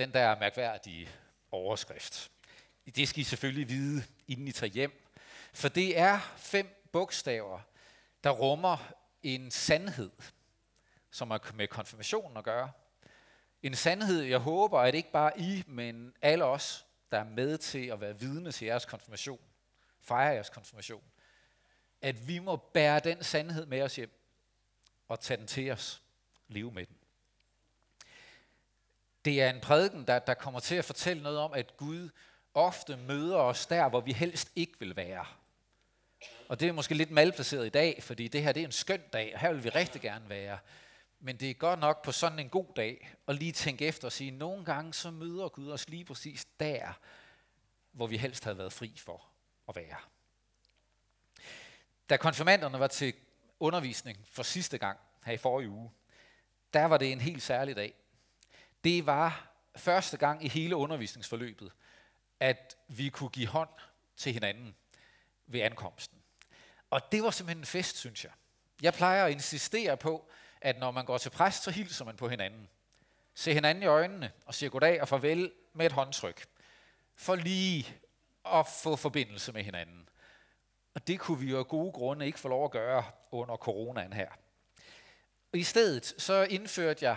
den der mærkværdige overskrift. Det skal I selvfølgelig vide, inden I tager hjem. For det er fem bogstaver, der rummer en sandhed, som har med konfirmationen at gøre. En sandhed, jeg håber, at ikke bare I, men alle os, der er med til at være vidne til jeres konfirmation, fejre jeres konfirmation, at vi må bære den sandhed med os hjem og tage den til os, leve med den. Det er en prædiken, der, der kommer til at fortælle noget om, at Gud ofte møder os der, hvor vi helst ikke vil være. Og det er måske lidt malplaceret i dag, fordi det her det er en skøn dag, og her vil vi rigtig gerne være. Men det er godt nok på sådan en god dag at lige tænke efter og sige, at nogle gange så møder Gud os lige præcis der, hvor vi helst havde været fri for at være. Da konfirmanderne var til undervisning for sidste gang her i forrige uge, der var det en helt særlig dag. Det var første gang i hele undervisningsforløbet, at vi kunne give hånd til hinanden ved ankomsten. Og det var simpelthen en fest, synes jeg. Jeg plejer at insistere på, at når man går til præst, så hilser man på hinanden. Se hinanden i øjnene og siger goddag og farvel med et håndtryk. For lige at få forbindelse med hinanden. Og det kunne vi jo af gode grunde ikke få lov at gøre under coronaen her. Og I stedet så indførte jeg,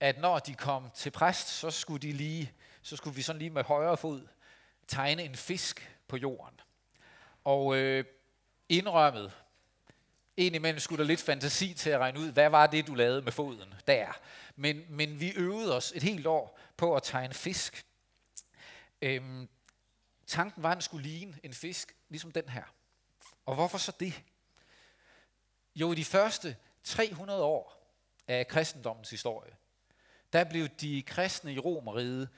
at når de kom til præst, så skulle, de lige, så skulle vi sådan lige med højre fod tegne en fisk på jorden. Og øh, indrømmet, indimellem skulle der lidt fantasi til at regne ud, hvad var det, du lavede med foden der. Men, men vi øvede os et helt år på at tegne fisk. Øhm, tanken var, at den skulle ligne en fisk, ligesom den her. Og hvorfor så det? Jo, i de første 300 år af kristendommens historie, der blev de kristne i Romeriet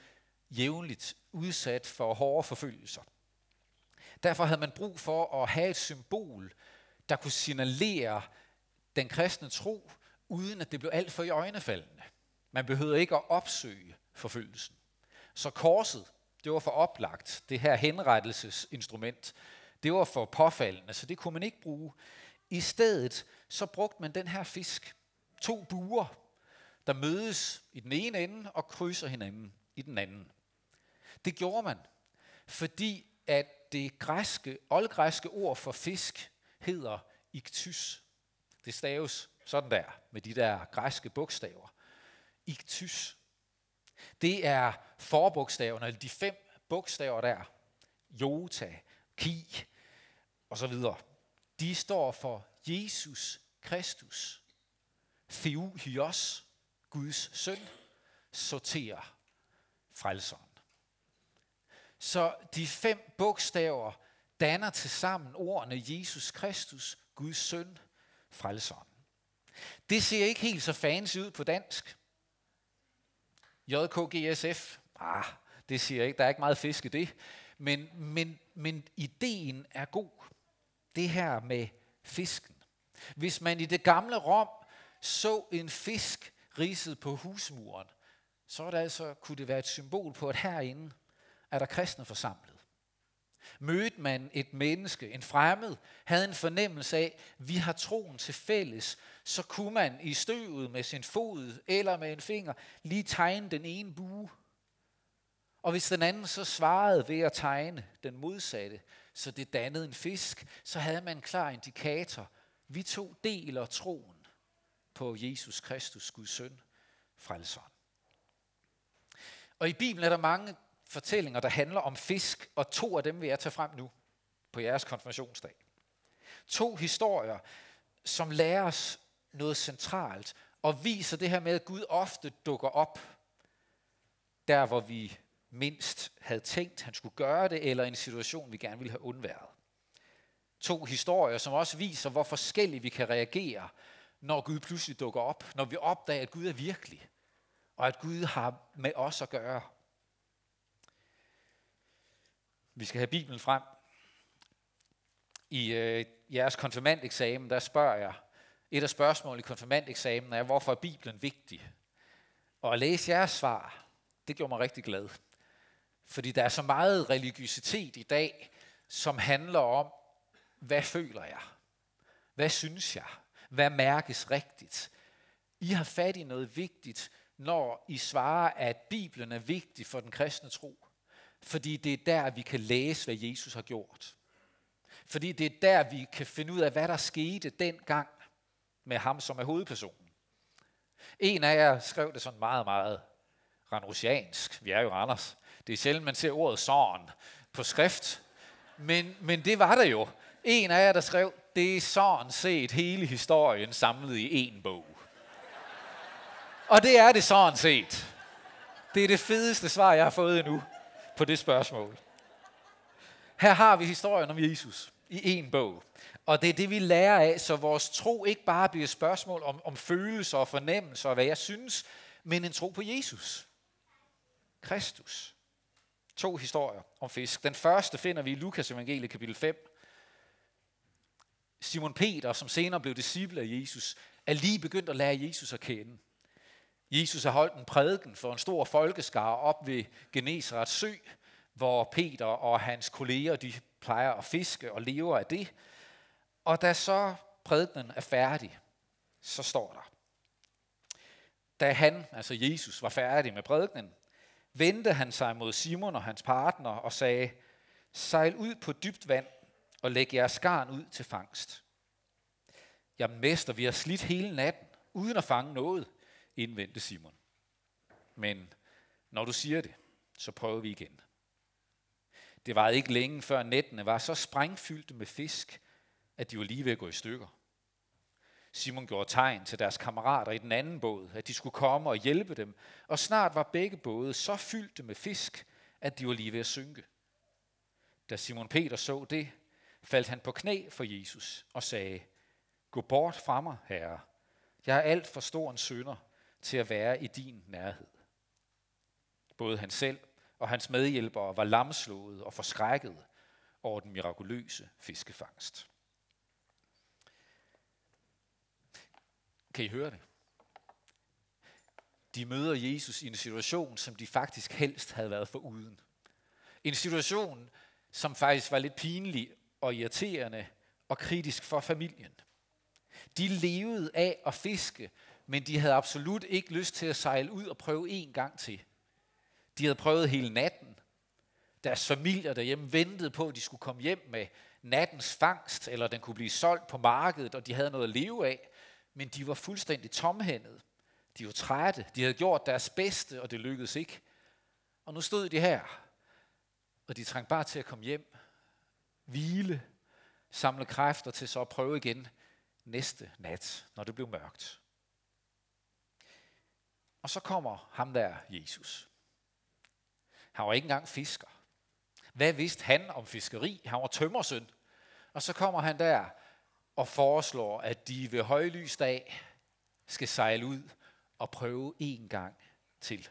jævnligt udsat for hårde forfølgelser. Derfor havde man brug for at have et symbol, der kunne signalere den kristne tro, uden at det blev alt for i øjnefaldende. Man behøvede ikke at opsøge forfølgelsen. Så korset, det var for oplagt, det her henrettelsesinstrument, det var for påfaldende, så det kunne man ikke bruge. I stedet så brugte man den her fisk, to buer, der mødes i den ene ende og krydser hinanden i den anden. Det gjorde man, fordi at det græske, oldgræske ord for fisk hedder iktys. Det staves sådan der, med de der græske bogstaver. Iktys. Det er forbogstaverne, eller de fem bogstaver der. Jota, ki og så videre. De står for Jesus Kristus. Theohios, Guds søn, sorterer frelseren. Så de fem bogstaver danner til sammen ordene Jesus Kristus, Guds søn, frelseren. Det ser ikke helt så fancy ud på dansk. JKGSF, ah, det siger ikke, der er ikke meget fisk i det. Men, men, men ideen er god. Det her med fisken. Hvis man i det gamle Rom så en fisk riset på husmuren, så er det altså, kunne det være et symbol på, at herinde er der kristne forsamlet. Mødte man et menneske, en fremmed, havde en fornemmelse af, at vi har troen til fælles, så kunne man i støvet med sin fod eller med en finger lige tegne den ene bue. Og hvis den anden så svarede ved at tegne den modsatte, så det dannede en fisk, så havde man en klar indikator. Vi to deler troen på Jesus Kristus, Guds søn, frelseren. Og i Bibelen er der mange fortællinger, der handler om fisk, og to af dem vil jeg tage frem nu på jeres konfirmationsdag. To historier, som lærer os noget centralt, og viser det her med, at Gud ofte dukker op, der hvor vi mindst havde tænkt, han skulle gøre det, eller en situation, vi gerne ville have undværet. To historier, som også viser, hvor forskelligt vi kan reagere, når Gud pludselig dukker op, når vi opdager, at Gud er virkelig, og at Gud har med os at gøre. Vi skal have Bibelen frem. I øh, jeres konfirmandeksamen, der spørger jeg, et af spørgsmålene i konfirmandeksamen er, hvorfor er Bibelen vigtig? Og at læse jeres svar, det gjorde mig rigtig glad. Fordi der er så meget religiøsitet i dag, som handler om, hvad føler jeg? Hvad synes jeg? Hvad mærkes rigtigt? I har fat i noget vigtigt, når I svarer, at Bibelen er vigtig for den kristne tro. Fordi det er der, vi kan læse, hvad Jesus har gjort. Fordi det er der, vi kan finde ud af, hvad der skete dengang med ham, som er hovedpersonen. En af jer skrev det sådan meget, meget ranrusiansk. Vi er jo Randers. Det er sjældent, man ser ordet sorgen på skrift. Men, men det var der jo. En af jer, der skrev, det er sådan set hele historien samlet i en bog. Og det er det sådan set. Det er det fedeste svar, jeg har fået endnu på det spørgsmål. Her har vi historien om Jesus i en bog. Og det er det, vi lærer af, så vores tro ikke bare bliver et spørgsmål om, om følelser og fornemmelser og hvad jeg synes, men en tro på Jesus. Kristus. To historier om fisk. Den første finder vi i Lukas evangelie kapitel 5. Simon Peter, som senere blev disciple af Jesus, er lige begyndt at lære Jesus at kende. Jesus har holdt en prædiken for en stor folkeskare op ved Genesarets sø, hvor Peter og hans kolleger de plejer at fiske og lever af det. Og da så prædikenen er færdig, så står der, da han, altså Jesus, var færdig med prædikenen, vendte han sig mod Simon og hans partner og sagde, sejl ud på dybt vand og læg jeres garn ud til fangst. Jamen mester, vi har slidt hele natten, uden at fange noget, indvendte Simon. Men når du siger det, så prøver vi igen. Det var ikke længe før nettene var så sprængfyldte med fisk, at de var lige ved at gå i stykker. Simon gjorde tegn til deres kammerater i den anden båd, at de skulle komme og hjælpe dem, og snart var begge både så fyldte med fisk, at de var lige ved at synke. Da Simon Peter så det, faldt han på knæ for Jesus og sagde, Gå bort fra mig, herre. Jeg er alt for stor en sønder til at være i din nærhed. Både han selv og hans medhjælpere var lamslået og forskrækket over den mirakuløse fiskefangst. Kan I høre det? De møder Jesus i en situation, som de faktisk helst havde været for uden. En situation, som faktisk var lidt pinlig og irriterende og kritisk for familien. De levede af at fiske, men de havde absolut ikke lyst til at sejle ud og prøve en gang til. De havde prøvet hele natten. Deres familier derhjemme ventede på, at de skulle komme hjem med nattens fangst, eller den kunne blive solgt på markedet, og de havde noget at leve af. Men de var fuldstændig tomhændede. De var trætte. De havde gjort deres bedste, og det lykkedes ikke. Og nu stod de her, og de trængte bare til at komme hjem, hvile, samle kræfter til så at prøve igen næste nat, når det blev mørkt. Og så kommer ham der, Jesus. Han var ikke engang fisker. Hvad vidste han om fiskeri? Han var tømmersøn. Og så kommer han der og foreslår, at de ved højlys dag skal sejle ud og prøve en gang til.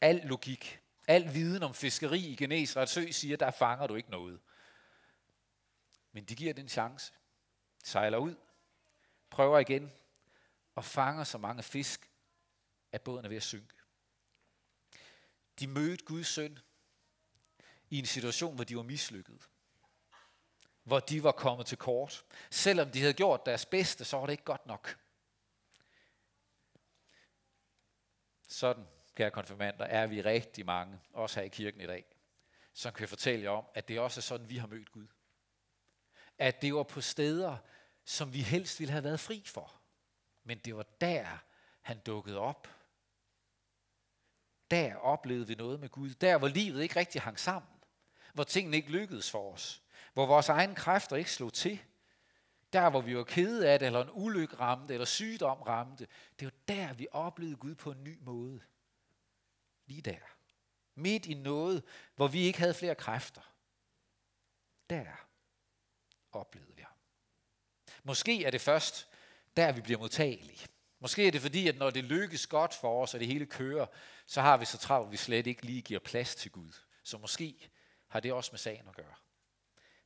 Al logik, al viden om fiskeri i Genesrets sø siger, der fanger du ikke noget. Men de giver den chance. Sejler ud, prøver igen og fanger så mange fisk, at båden er ved at synke. De mødte Guds søn i en situation, hvor de var mislykket. Hvor de var kommet til kort. Selvom de havde gjort deres bedste, så var det ikke godt nok. Sådan, kære konfirmander, er vi rigtig mange, også her i kirken i dag, som kan fortælle jer om, at det også er sådan, vi har mødt Gud. At det var på steder, som vi helst ville have været fri for. Men det var der, han dukkede op. Der oplevede vi noget med Gud. Der, hvor livet ikke rigtig hang sammen. Hvor tingene ikke lykkedes for os. Hvor vores egne kræfter ikke slog til. Der, hvor vi var kede af det, eller en ulykke ramte, eller sygdom ramte. Det var der, vi oplevede Gud på en ny måde. Lige der. Midt i noget, hvor vi ikke havde flere kræfter. Der oplevede vi ham. Måske er det først der, vi bliver modtagelige. Måske er det fordi, at når det lykkes godt for os, og det hele kører, så har vi så travlt, at vi slet ikke lige giver plads til Gud. Så måske har det også med sagen at gøre.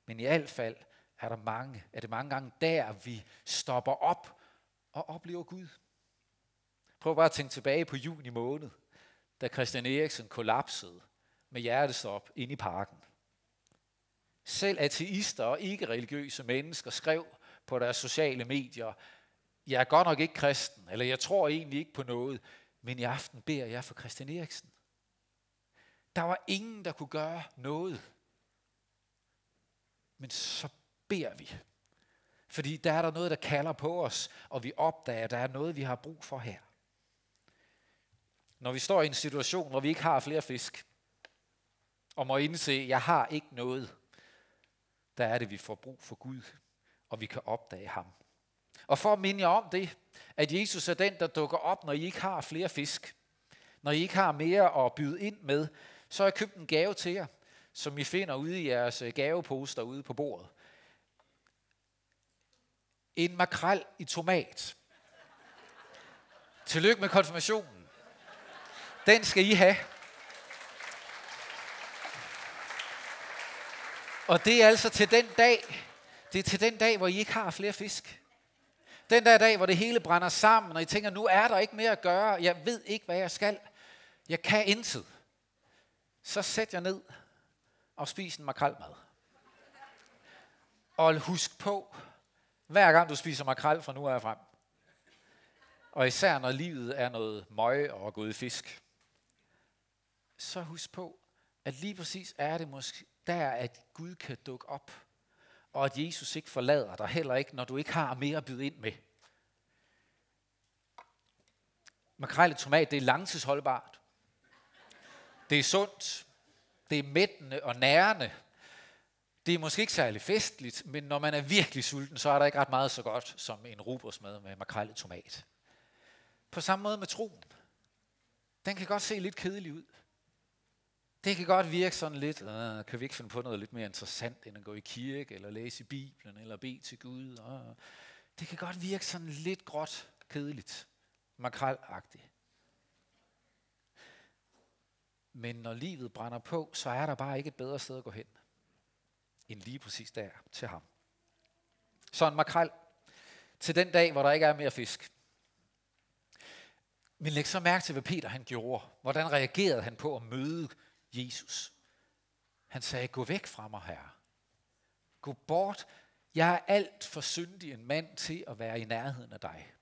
Men i alt fald er, der mange, er det mange gange der, vi stopper op og oplever Gud. Prøv bare at tænke tilbage på juni måned, da Christian Eriksen kollapsede med hjertestop ind i parken. Selv ateister og ikke-religiøse mennesker skrev på deres sociale medier, jeg er godt nok ikke kristen, eller jeg tror egentlig ikke på noget, Men i aften beder jeg for Christian Eriksen. Der var ingen, der kunne gøre noget. Men så beder vi. Fordi der er der noget, der kalder på os, og vi opdager, at der er noget, vi har brug for her. Når vi står i en situation, hvor vi ikke har flere fisk, og må indse, at jeg har ikke noget, der er det, vi får brug for Gud, og vi kan opdage ham. Og for at minde jer om det, at Jesus er den, der dukker op, når I ikke har flere fisk, når I ikke har mere at byde ind med, så har jeg købt en gave til jer, som I finder ude i jeres øh, gaveposter ude på bordet. En makrel i tomat. Tillykke med konfirmationen. Den skal I have. Og det er altså til den dag, det er til den dag, hvor I ikke har flere fisk. Den der dag, hvor det hele brænder sammen, og I tænker, nu er der ikke mere at gøre, jeg ved ikke, hvad jeg skal. Jeg kan intet. Så sæt jer ned og spis en makrelmad. Og husk på, hver gang du spiser makrel fra nu af frem, og især når livet er noget møg og gået fisk, så husk på, at lige præcis er det måske der, at Gud kan dukke op, og at Jesus ikke forlader dig, heller ikke, når du ikke har mere at byde ind med. Makrel tomat, det er langtidsholdbart. Det er sundt. Det er mættende og nærende. Det er måske ikke særlig festligt, men når man er virkelig sulten, så er der ikke ret meget så godt som en rugbrødsmad med makrel tomat. På samme måde med troen. Den kan godt se lidt kedelig ud. Det kan godt virke sådan lidt, øh, kan vi ikke finde på noget lidt mere interessant, end at gå i kirke, eller læse i Bibelen, eller bede til Gud. Øh. Det kan godt virke sådan lidt gråt, kedeligt, makrelagtigt. Men når livet brænder på, så er der bare ikke et bedre sted at gå hen, end lige præcis der til ham. Så en makrel til den dag, hvor der ikke er mere fisk. Men læg så mærke til, hvad Peter han gjorde. Hvordan reagerede han på at møde Jesus. Han sagde, gå væk fra mig, herre. Gå bort. Jeg er alt for syndig en mand til at være i nærheden af dig.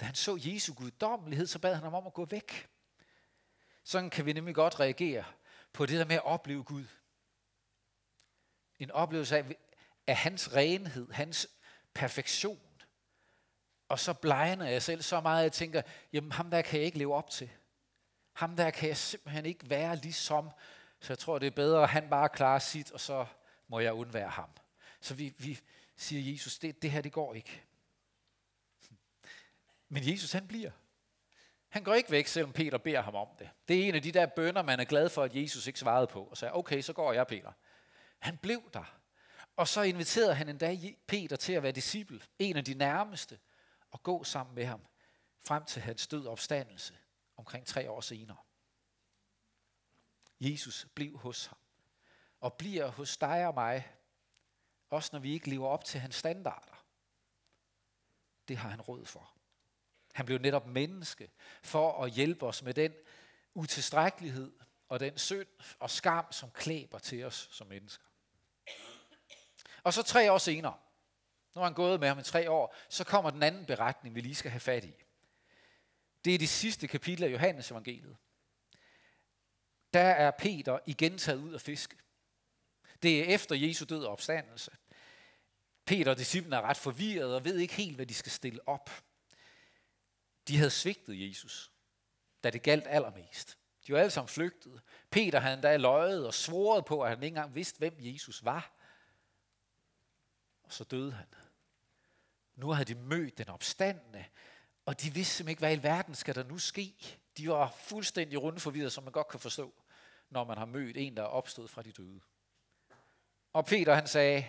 Da han så Jesu guddommelighed, så bad han ham om at gå væk. Sådan kan vi nemlig godt reagere på det der med at opleve Gud. En oplevelse af, af hans renhed, hans perfektion. Og så blegner jeg selv så meget, at jeg tænker, jamen ham der kan jeg ikke leve op til. Ham der kan jeg simpelthen ikke være ligesom. Så jeg tror, det er bedre, at han bare klarer sit, og så må jeg undvære ham. Så vi, vi siger Jesus, det, det her det går ikke. Men Jesus han bliver. Han går ikke væk, selvom Peter beder ham om det. Det er en af de der bønder, man er glad for, at Jesus ikke svarede på. Og sagde, okay, så går jeg, Peter. Han blev der. Og så inviterede han endda Peter til at være disciple, en af de nærmeste, og gå sammen med ham frem til hans død opstandelse omkring tre år senere. Jesus blev hos ham, og bliver hos dig og mig, også når vi ikke lever op til hans standarder. Det har han råd for. Han blev netop menneske for at hjælpe os med den utilstrækkelighed og den synd og skam, som klæber til os som mennesker. Og så tre år senere, nu har han gået med ham i tre år, så kommer den anden beretning, vi lige skal have fat i. Det er det sidste kapitel af Johannes evangeliet. Der er Peter igen taget ud af fisk. Det er efter Jesu død og opstandelse. Peter og disciplen er ret forvirret og ved ikke helt, hvad de skal stille op. De havde svigtet Jesus, da det galt allermest. De var alle sammen flygtet. Peter havde endda løjet og svoret på, at han ikke engang vidste, hvem Jesus var. Og så døde han. Nu havde de mødt den opstandende, og de vidste simpelthen ikke, hvad i verden skal der nu ske. De var fuldstændig rundforvirret, som man godt kan forstå, når man har mødt en, der er opstået fra de døde. Og Peter han sagde,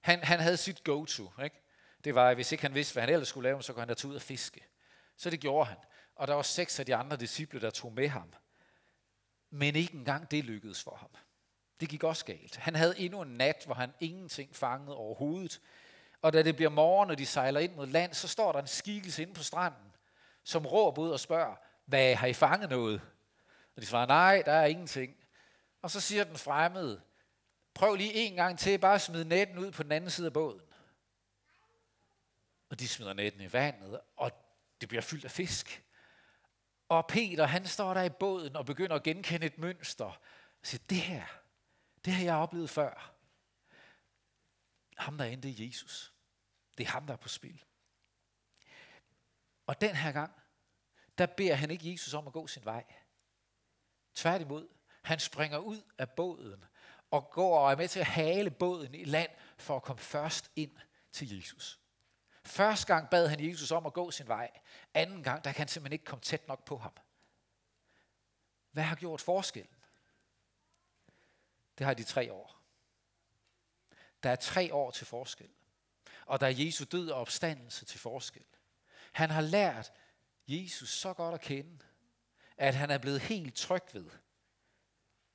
han, han havde sit go-to. Ikke? Det var, at hvis ikke han vidste, hvad han ellers skulle lave, så kunne han da tage ud og fiske. Så det gjorde han. Og der var seks af de andre disciple, der tog med ham. Men ikke engang det lykkedes for ham. Det gik også galt. Han havde endnu en nat, hvor han ingenting fangede overhovedet. Og da det bliver morgen, og de sejler ind mod land, så står der en skikkelse inde på stranden, som råber ud og spørger, hvad har I fanget noget? Og de svarer, nej, der er ingenting. Og så siger den fremmede, prøv lige en gang til, bare smid netten ud på den anden side af båden. Og de smider netten i vandet, og Det bliver fyldt af fisk. Og Peter, han står der i båden og begynder at genkende et mønster. Og siger, det her, det har jeg oplevet før. Ham, der endte Jesus. Det er ham, der er på spil. Og den her gang, der beder han ikke Jesus om at gå sin vej. Tværtimod, han springer ud af båden og går og er med til at hale båden i land for at komme først ind til Jesus. Første gang bad han Jesus om at gå sin vej. Anden gang, der kan han simpelthen ikke komme tæt nok på ham. Hvad har gjort forskellen? Det har de tre år. Der er tre år til forskel. Og der er Jesu død og opstandelse til forskel. Han har lært Jesus så godt at kende, at han er blevet helt tryg ved,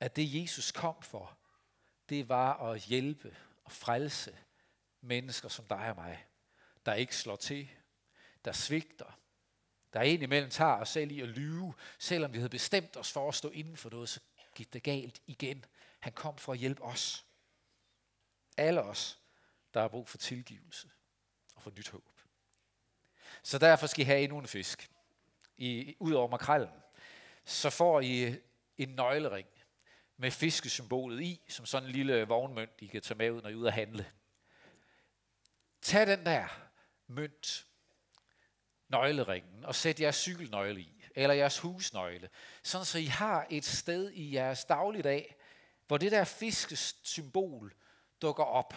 at det Jesus kom for, det var at hjælpe og frelse mennesker som dig og mig, der ikke slår til, der svigter, der indimellem tager os selv i at lyve, selvom vi havde bestemt os for at stå inden for noget, så gik det galt igen. Han kom for at hjælpe os. Alle os, der har brug for tilgivelse og for nyt håb. Så derfor skal I have endnu en fisk. I, ud over makrellen. Så får I en nøglering med fiskesymbolet i, som sådan en lille vognmønt, I kan tage med ud, når I er ude at handle. Tag den der mønt, nøgleringen, og sæt jeres cykelnøgle i, eller jeres husnøgle, sådan så I har et sted i jeres dagligdag, hvor det der fiskesymbol dukker op.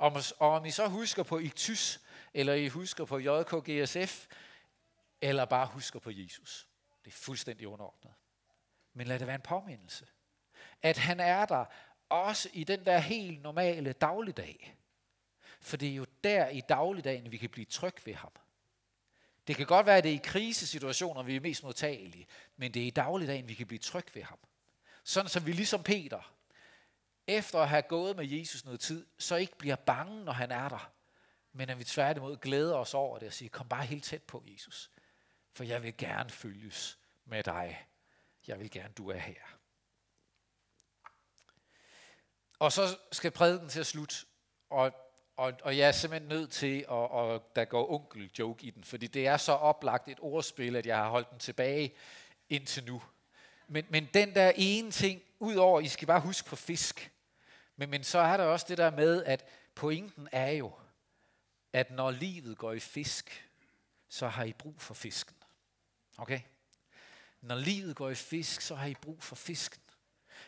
Og om I så husker på Iktys, eller I husker på JKGSF, eller bare husker på Jesus. Det er fuldstændig underordnet. Men lad det være en påmindelse. At han er der også i den der helt normale dagligdag. For det er jo der i dagligdagen, vi kan blive tryg ved ham. Det kan godt være, at det er i krisesituationer, vi er mest modtagelige, men det er i dagligdagen, vi kan blive tryg ved ham. Sådan som vi ligesom Peter, efter at have gået med Jesus noget tid, så ikke bliver bange, når han er der, men at vi tværtimod glæder os over det og siger, kom bare helt tæt på, Jesus, for jeg vil gerne følges med dig. Jeg vil gerne, du er her. Og så skal prædiken til at slutte, og, og, og jeg er simpelthen nødt til, at, og der går onkel joke i den, fordi det er så oplagt et ordspil, at jeg har holdt den tilbage indtil nu. Men, men den der ene ting, udover, I skal bare huske på fisk, men, men så er der også det der med, at pointen er jo, at når livet går i fisk, så har I brug for fisken. Okay? Når livet går i fisk, så har I brug for fisken.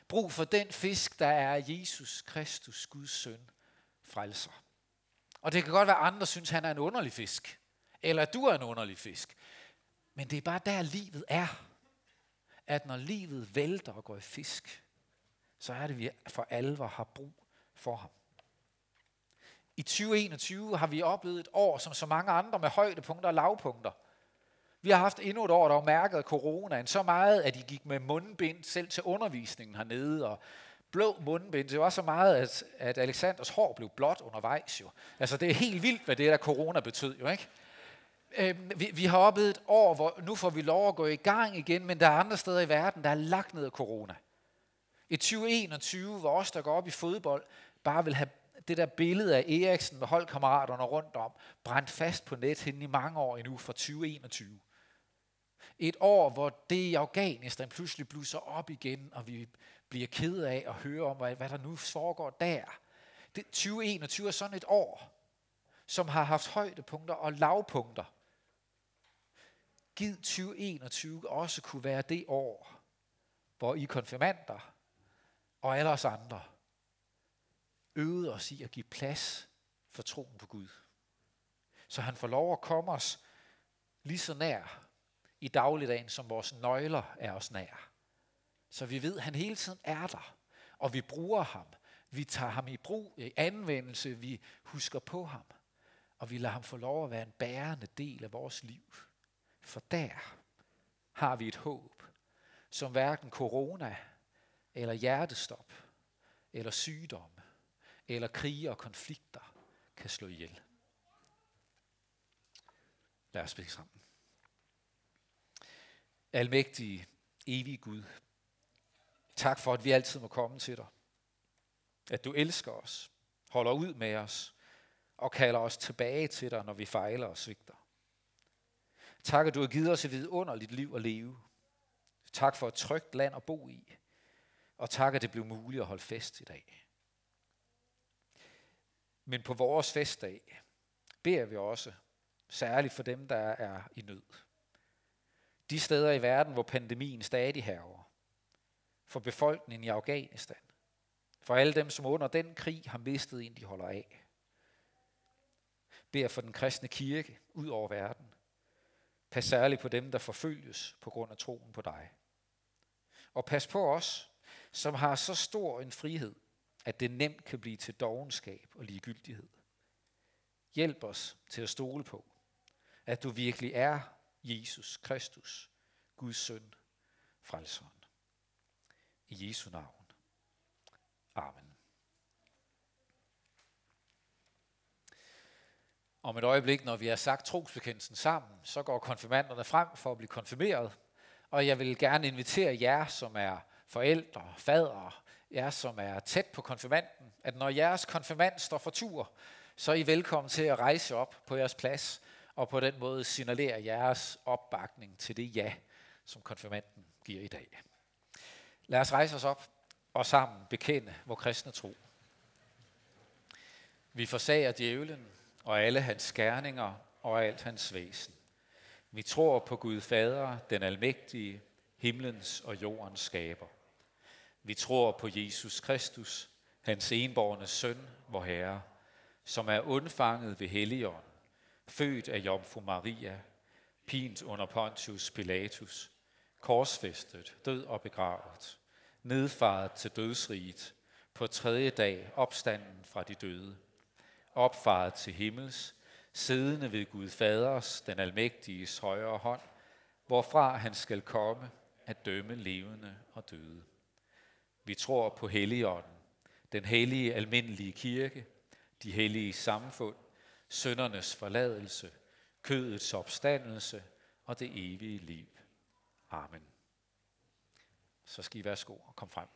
Brug for den fisk, der er Jesus Kristus, Guds søn, frelser. Og det kan godt være, at andre synes, at han er en underlig fisk. Eller at du er en underlig fisk. Men det er bare der, livet er. At når livet vælter og går i fisk, så er det, at vi for alvor har brug for ham. I 2021 har vi oplevet et år, som så mange andre, med højdepunkter og lavpunkter. Vi har haft endnu et år, der var mærket af coronaen så meget, at de gik med mundbind selv til undervisningen hernede, og blå mundbind. Det var så meget, at, at Alexanders hår blev blåt undervejs jo. Altså det er helt vildt, hvad det der corona betød jo, ikke? Øhm, vi, vi har oplevet et år, hvor nu får vi lov at gå i gang igen, men der er andre steder i verden, der er lagt ned af corona. I 2021, hvor os, der går op i fodbold, bare vil have det der billede af Eriksen med holdkammeraterne rundt om, brændt fast på net i mange år endnu fra 2021. Et år, hvor det i Afghanistan pludselig blusser op igen, og vi bliver ked af at høre om, hvad, hvad der nu foregår der. Det, 2021 er sådan et år, som har haft højdepunkter og lavpunkter. Giv 2021 også kunne være det år, hvor I konfirmander og alle os andre øvede os i at give plads for troen på Gud. Så han får lov at komme os lige så nær i dagligdagen, som vores nøgler er os nær. Så vi ved, at han hele tiden er der, og vi bruger ham. Vi tager ham i brug, i anvendelse, vi husker på ham, og vi lader ham få lov at være en bærende del af vores liv. For der har vi et håb, som hverken corona, eller hjertestop, eller sygdom, eller krige og konflikter kan slå ihjel. Lad os bede sammen. Almægtige, evige Gud, tak for, at vi altid må komme til dig. At du elsker os, holder ud med os og kalder os tilbage til dig, når vi fejler og svigter. Tak, at du har givet os et vidunderligt liv at leve. Tak for et trygt land at bo i. Og tak, at det blev muligt at holde fest i dag. Men på vores festdag beder vi også, særligt for dem, der er i nød. De steder i verden, hvor pandemien stadig hæver. For befolkningen i Afghanistan. For alle dem, som under den krig har mistet en, de holder af. Beder for den kristne kirke ud over verden. Pas særligt på dem, der forfølges på grund af troen på dig. Og pas på os, som har så stor en frihed, at det nemt kan blive til dogenskab og ligegyldighed. Hjælp os til at stole på, at du virkelig er Jesus Kristus, Guds søn, frelseren. I Jesu navn. Amen. Om et øjeblik, når vi har sagt trosbekendelsen sammen, så går konfirmanderne frem for at blive konfirmeret. Og jeg vil gerne invitere jer, som er forældre, fader, jer som er tæt på konfirmanden, at når jeres konfirmand står for tur, så er I velkommen til at rejse op på jeres plads, og på den måde signalere jeres opbakning til det ja, som konfirmanden giver i dag. Lad os rejse os op og sammen bekende vores kristne tro. Vi forsager djævlen og alle hans skærninger og alt hans væsen. Vi tror på Gud Fader, den almægtige, himlens og jordens skaber. Vi tror på Jesus Kristus, hans enborne søn, vor Herre, som er undfanget ved Helligånden, født af Jomfru Maria, pint under Pontius Pilatus, korsfæstet, død og begravet, nedfaret til dødsriget, på tredje dag opstanden fra de døde, opfaret til himmels, siddende ved Gud Faders, den almægtiges højre hånd, hvorfra han skal komme at dømme levende og døde. Vi tror på Helligånden, den hellige almindelige kirke, de hellige samfund, søndernes forladelse, kødets opstandelse og det evige liv. Amen. Så skal I værsgo og kom frem.